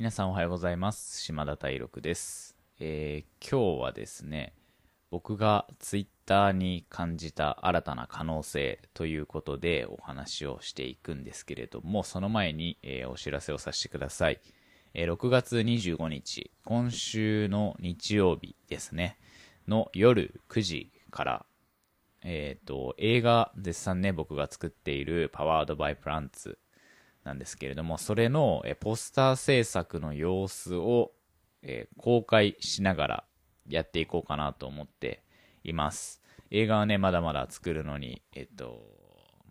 皆さんおはようございます。島田大六です。えー今日はですね、僕がツイッターに感じた新たな可能性ということでお話をしていくんですけれども、その前に、えーお知らせをさせてください。えー6月25日、今週の日曜日ですね、の夜9時から、えっ、と、映画絶賛ね、僕が作っているパワードバイプランツなんですけれども、それのえポスター制作の様子を、え公開しながらやっていこうかなと思っています。映画はね、まだまだ作るのに、えっと、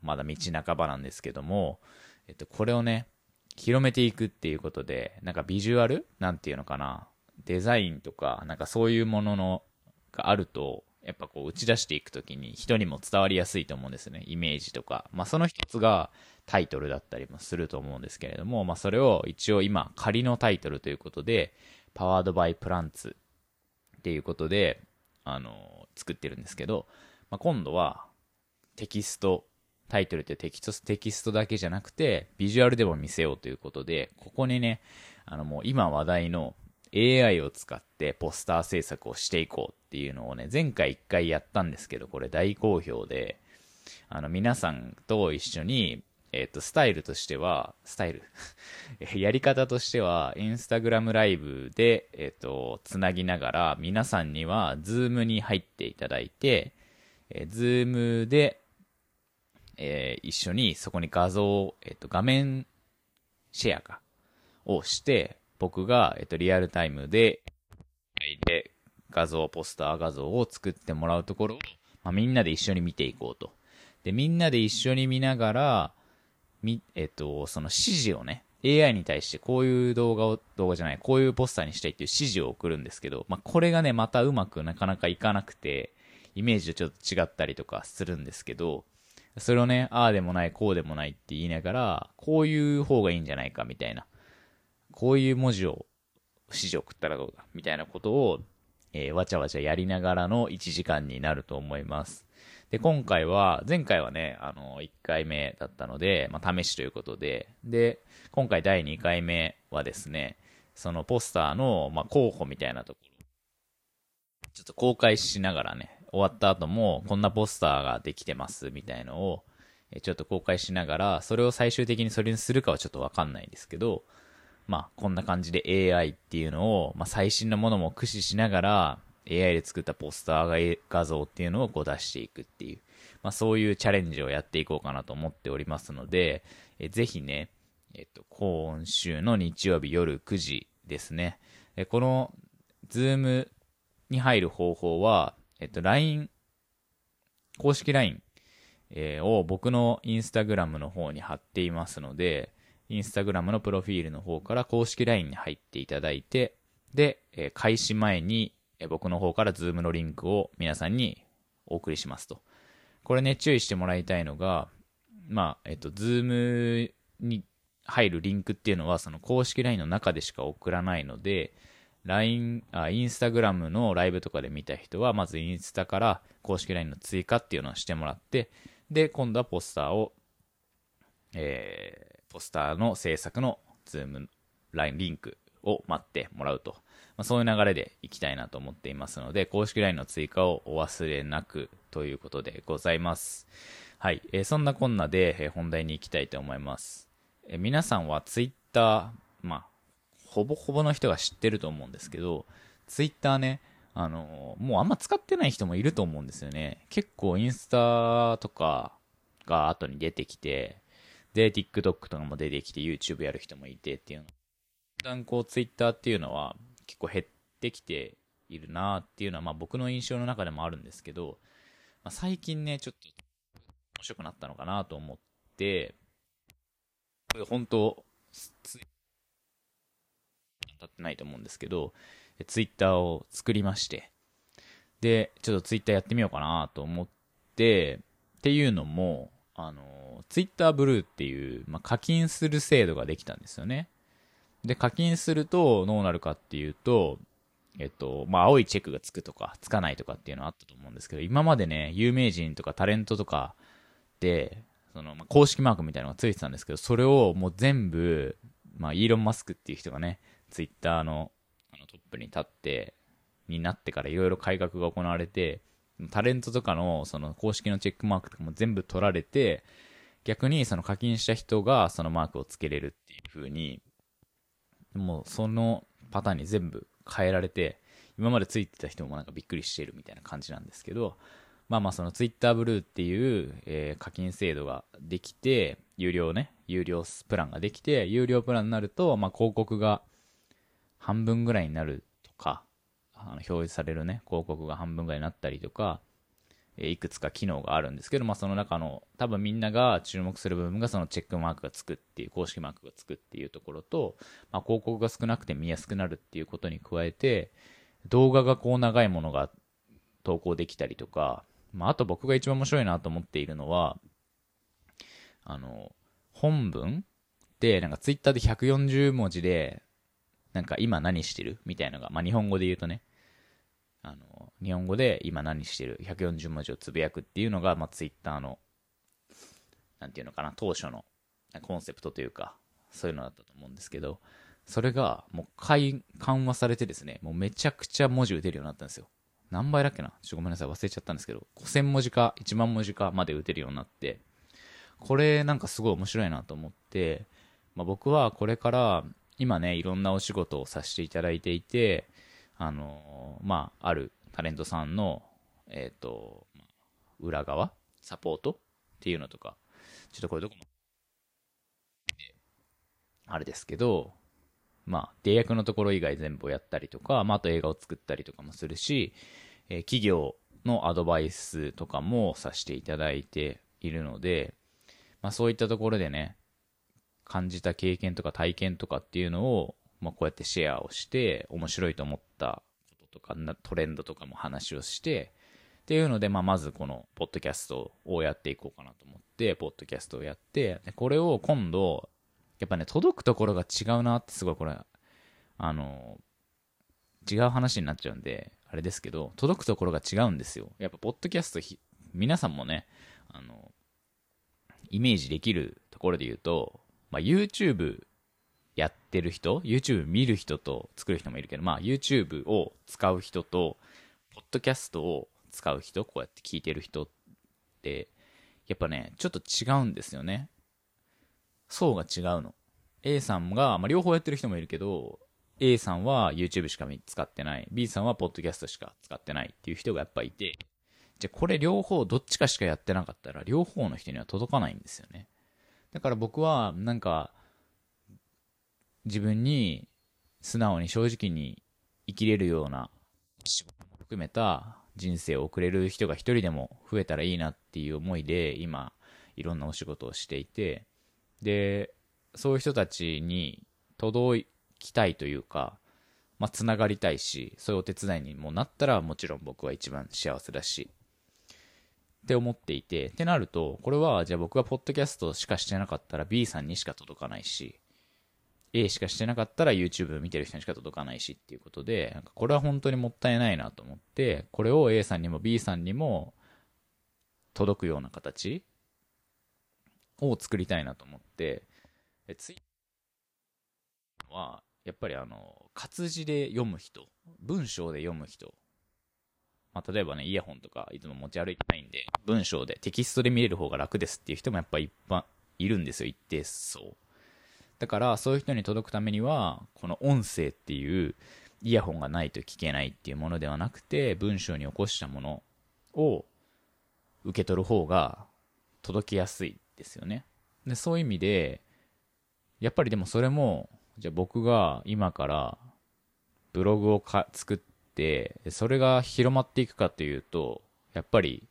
まだ道半ばなんですけども、えっと、これをね、広めていくっていうことで、なんかビジュアルなんていうのかな、デザインとか、なんかそういうもののがあると、やっぱこう打ち出していくときに人にも伝わりやすいと思うんですね。イメージとか。まあその一つがタイトルだったりもすると思うんですけれども、まあそれを一応今仮のタイトルということで、パワードバイプランツっていうことで、あの、作ってるんですけど、まあ今度はテキスト、タイトルってテキストテキストだけじゃなくて、ビジュアルでも見せようということで、ここにね、あのもう今話題の AI を使ってポスター制作をしていこうっていうのをね、前回一回やったんですけど、これ大好評で、あの皆さんと一緒に、えっ、と、スタイルとしては、スタイル？やり方としては、インスタグラムライブで、えっ、と、つなぎながら、皆さんには、ズームに入っていただいて、えズームで、えー一緒にそこに画像を、えっ、と、画面シェアか、をして、僕が、えっ、と、リアルタイムで、で、画像、ポスター画像を作ってもらうところを、まあ、みんなで一緒に見ていこうと。で、みんなで一緒に見ながら、み、えっと、その指示をね、AI に対してこういう動画を、動画じゃない、こういうポスターにしたいっていう指示を送るんですけど、まあ、これがね、またうまくなかなかいかなくて、イメージとちょっと違ったりとかするんですけど、それをね、ああでもない、こうでもないって言いながら、こういう方がいいんじゃないかみたいな、こういう文字を、指示を送ったらどうだ？みたいなことを、えーわちゃわちゃやりながらの1時間になると思います。で、今回は、前回はね、あの、1回目だったので、まあ、試しということで、で、今回第2回目はですね、そのポスターの、まあ、候補みたいなところ、ちょっと公開しながらね、終わった後も、こんなポスターができてます、みたいのを、ちょっと公開しながら、それを最終的にそれにするかはちょっとわかんないんですけど、まあ、こんな感じで AI っていうのを、まあ、最新のものも駆使しながら、AI で作ったポスター画像っていうのをこう出していくっていう、まあ、そういうチャレンジをやっていこうかなと思っておりますので、えぜひね、えっと、今週の日曜日夜9時ですね。えこの、ズームに入る方法は、えっと、LINE、公式 LINE、えーを僕のインスタグラムの方に貼っていますので、インスタグラムのプロフィールの方から公式 LINE に入っていただいて、で、え開始前に、え僕の方からズームのリンクを皆さんにお送りしますと。これね、注意してもらいたいのが、まあ、えっと、ズームに入るリンクっていうのは、その公式 LINE の中でしか送らないので、LINE、あ、インスタグラムのライブとかで見た人は、まずインスタから公式 LINE の追加っていうのをしてもらって、で、今度はポスターを、えーポスターの制作のズーム LINE リンクを待ってもらうと。まあ、そういう流れでいきたいなと思っていますので、公式 LINE の追加をお忘れなくということでございます。はい。えーそんなこんなで、えー本題に行きたいと思います。えー皆さんは Twitter、まあ、ほぼほぼの人が知ってると思うんですけど、Twitter ね、あのもうあんま使ってない人もいると思うんですよね。結構インスタとかが後に出てきて、で、TikTok とかも出てきて YouTube やる人もいてっていうの。だんこう Twitter っていうのは結構減ってきているなっていうのはまあ僕の印象の中でもあるんですけど、まあ、最近ね、ちょっと面白くなったのかなと思って、これ本当、つ当たってないと思うんですけど、ツイッターを作りまして、で、ちょっとツイッターやってみようかなと思って、っていうのも、あの、ツイッターブルーっていう、まあ、課金する制度ができたんですよね。で、課金するとどうなるかっていうと、えっと、まあ、青いチェックがつくとか、つかないとかっていうのはあったと思うんですけど、今までね、有名人とかタレントとかで、その、まあ、公式マークみたいなのがついてたんですけど、それをもう全部、まあ、イーロン・マスクっていう人がね、ツイッターのあのトップに立って、になってからいろいろ改革が行われて、タレントとかのその公式のチェックマークとかも全部取られて、逆にその課金した人がそのマークをつけれるっていう風に、もうそのパターンに全部変えられて、今までついてた人もなんかびっくりしてるみたいな感じなんですけど、まあまあその Twitter ブルーっていう、え、課金制度ができて、有料ね、有料プランができて、有料プランになると、まあ広告が半分ぐらいになるとか、あの表示されるね、広告が半分ぐらいになったりとか、いくつか機能があるんですけど、まあ、その中の多分みんなが注目する部分がそのチェックマークがつくっていう公式マークがつくっていうところと、まあ、広告が少なくて見やすくなるっていうことに加えて動画がこう長いものが投稿できたりとか、まあ、あと僕が一番面白いなと思っているのはあの本文でなんかツイッターで140文字でなんか今何してるみたいなのが、まあ、日本語で言うとねあの、日本語で今何してる ?140 文字をつぶやくっていうのが、まあ、ツイッターの、なんていうのかな、当初のコンセプトというか、そういうのだったと思うんですけど、それがもう緩和されてですね、もうめちゃくちゃ文字打てるようになったんですよ。何倍だっけな？ちょっとごめんなさい、忘れちゃったんですけど、5000文字か1万文字かまで打てるようになって、これなんかすごい面白いなと思って、まあ、僕はこれから今ね、いろんなお仕事をさせていただいていて、あのまあ、あるタレントさんの、えっ、ー、と、裏側、サポートっていうのとか、ちょっとこれどこも、あれですけど、まあ、契約のところ以外全部をやったりとか、まあ、あと映画を作ったりとかもするし、えー、企業のアドバイスとかもさせていただいているので、まあ、そういったところでね、感じた経験とか体験とかっていうのを、まあ、こうやってシェアをして、面白いと思ったことか、トレンドとかも話をして、っていうので、まあ、まずこの、ポッドキャストをやっていこうかなと思って、ポッドキャストをやって、これを今度、やっぱね、届くところが違うなってすごいこれ、あの、違う話になっちゃうんで、あれですけど、届くところが違うんですよ。やっぱ、ポッドキャスト皆さんもね、あの、イメージできるところで言うと、まあ、YouTube ってる人、YouTube 見る人と作る人もいるけど、まあ YouTube を使う人と、ポッドキャストを使う人、こうやって聞いてる人って、やっぱね、ちょっと違うんですよね。層が違うの。A さんが、まあ両方やってる人もいるけど、A さんは YouTube しか使ってない。B さんはポッドキャストしか使ってないっていう人がやっぱいて、じゃあこれ両方どっちかしかやってなかったら両方の人には届かないんですよね。だから僕はなんか自分に素直に正直に生きれるような仕事も含めた人生を送れる人が一人でも増えたらいいなっていう思いで今いろんなお仕事をしていて。でそういう人たちに届きたいというかまあ、つながりたいし、そういうお手伝いにもなったらもちろん僕は一番幸せだし、って思っていて、ってなると、これはじゃあ僕がポッドキャストしかしてなかったら B さんにしか届かないし、A しかしてなかったら YouTube 見てる人にしか届かないしっていうことで、なんかこれは本当にもったいないなと思って、これを A さんにも B さんにも届くような形を作りたいなと思って、えツイは、やっぱりあの、活字で読む人、文章で読む人、まあ、例えばね、イヤホンとかいつも持ち歩いてないんで、文章でテキストで見れる方が楽ですっていう人もやっぱいっぱいいるんですよ、一定層。だからそういう人に届くためにはこの音声っていうイヤホンがないと聞けないっていうものではなくて文章に起こしたものを受け取る方が届きやすいですよね。でそういう意味でやっぱりでもそれもじゃあ僕が今からブログをか作ってそれが広まっていくかというとやっぱり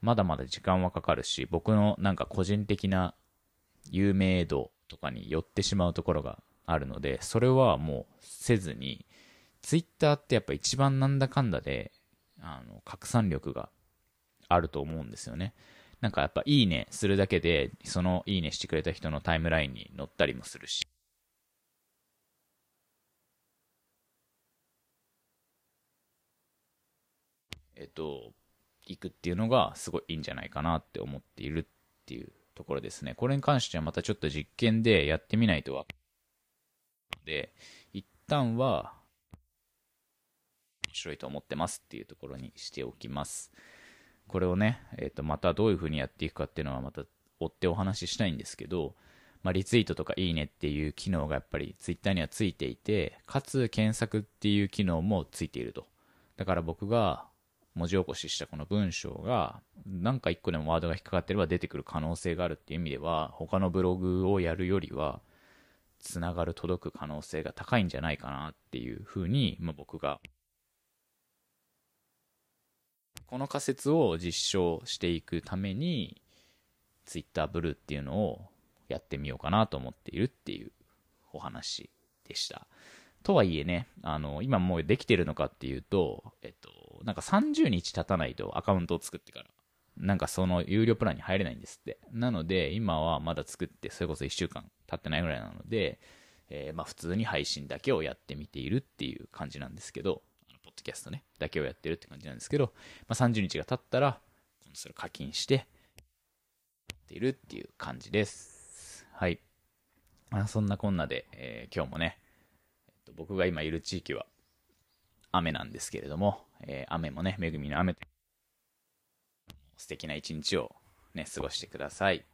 まだまだ時間はかかるし僕のなんか個人的な有名度とかに寄ってしまうところがあるので、それはもうせずに、ツイッターってやっぱ一番なんだかんだで、あの、拡散力があると思うんですよね。なんかやっぱいいねするだけで、そのいいねしてくれた人のタイムラインに載ったりもするし。えっと、行くっていうのがすごいいいんじゃないかなって思っているっていうところですね。これに関してはまたちょっと実験でやってみないとわで、一旦は、面白いと思ってますっていうところにしておきます。これをね、えっ、ー、と、またどういう風にやっていくかっていうのはまた追ってお話ししたいんですけど、まあ、リツイートとかいいねっていう機能がやっぱりツイッターにはついていて、かつ検索っていう機能もついていると。だから僕が文字起こししたこの文章が、なんか一個でもワードが引っかかってれば出てくる可能性があるっていう意味では、他のブログをやるよりは、つながる、届く可能性が高いんじゃないかなっていうふうに、まあ、僕が、この仮説を実証していくために、Twitter ブルーっていうのをやってみようかなと思っているっていうお話でした。とはいえね、あの、今もうできてるのかっていうと、えっと、なんか30日経たないとアカウントを作ってから、なんかその有料プランに入れないんですって。なので、今はまだ作って、それこそ1週間経ってないぐらいなので、えー、まあ普通に配信だけをやってみているっていう感じなんですけど、あのポッドキャストね、だけをやってるって感じなんですけど、まあ30日が経ったら、それ課金して、やっているっていう感じです。はい。まあそんなこんなで、えー、今日もね、えっと、僕が今いる地域は雨なんですけれども、えー、雨もね、恵みの雨と素敵な一日をね、過ごしてください。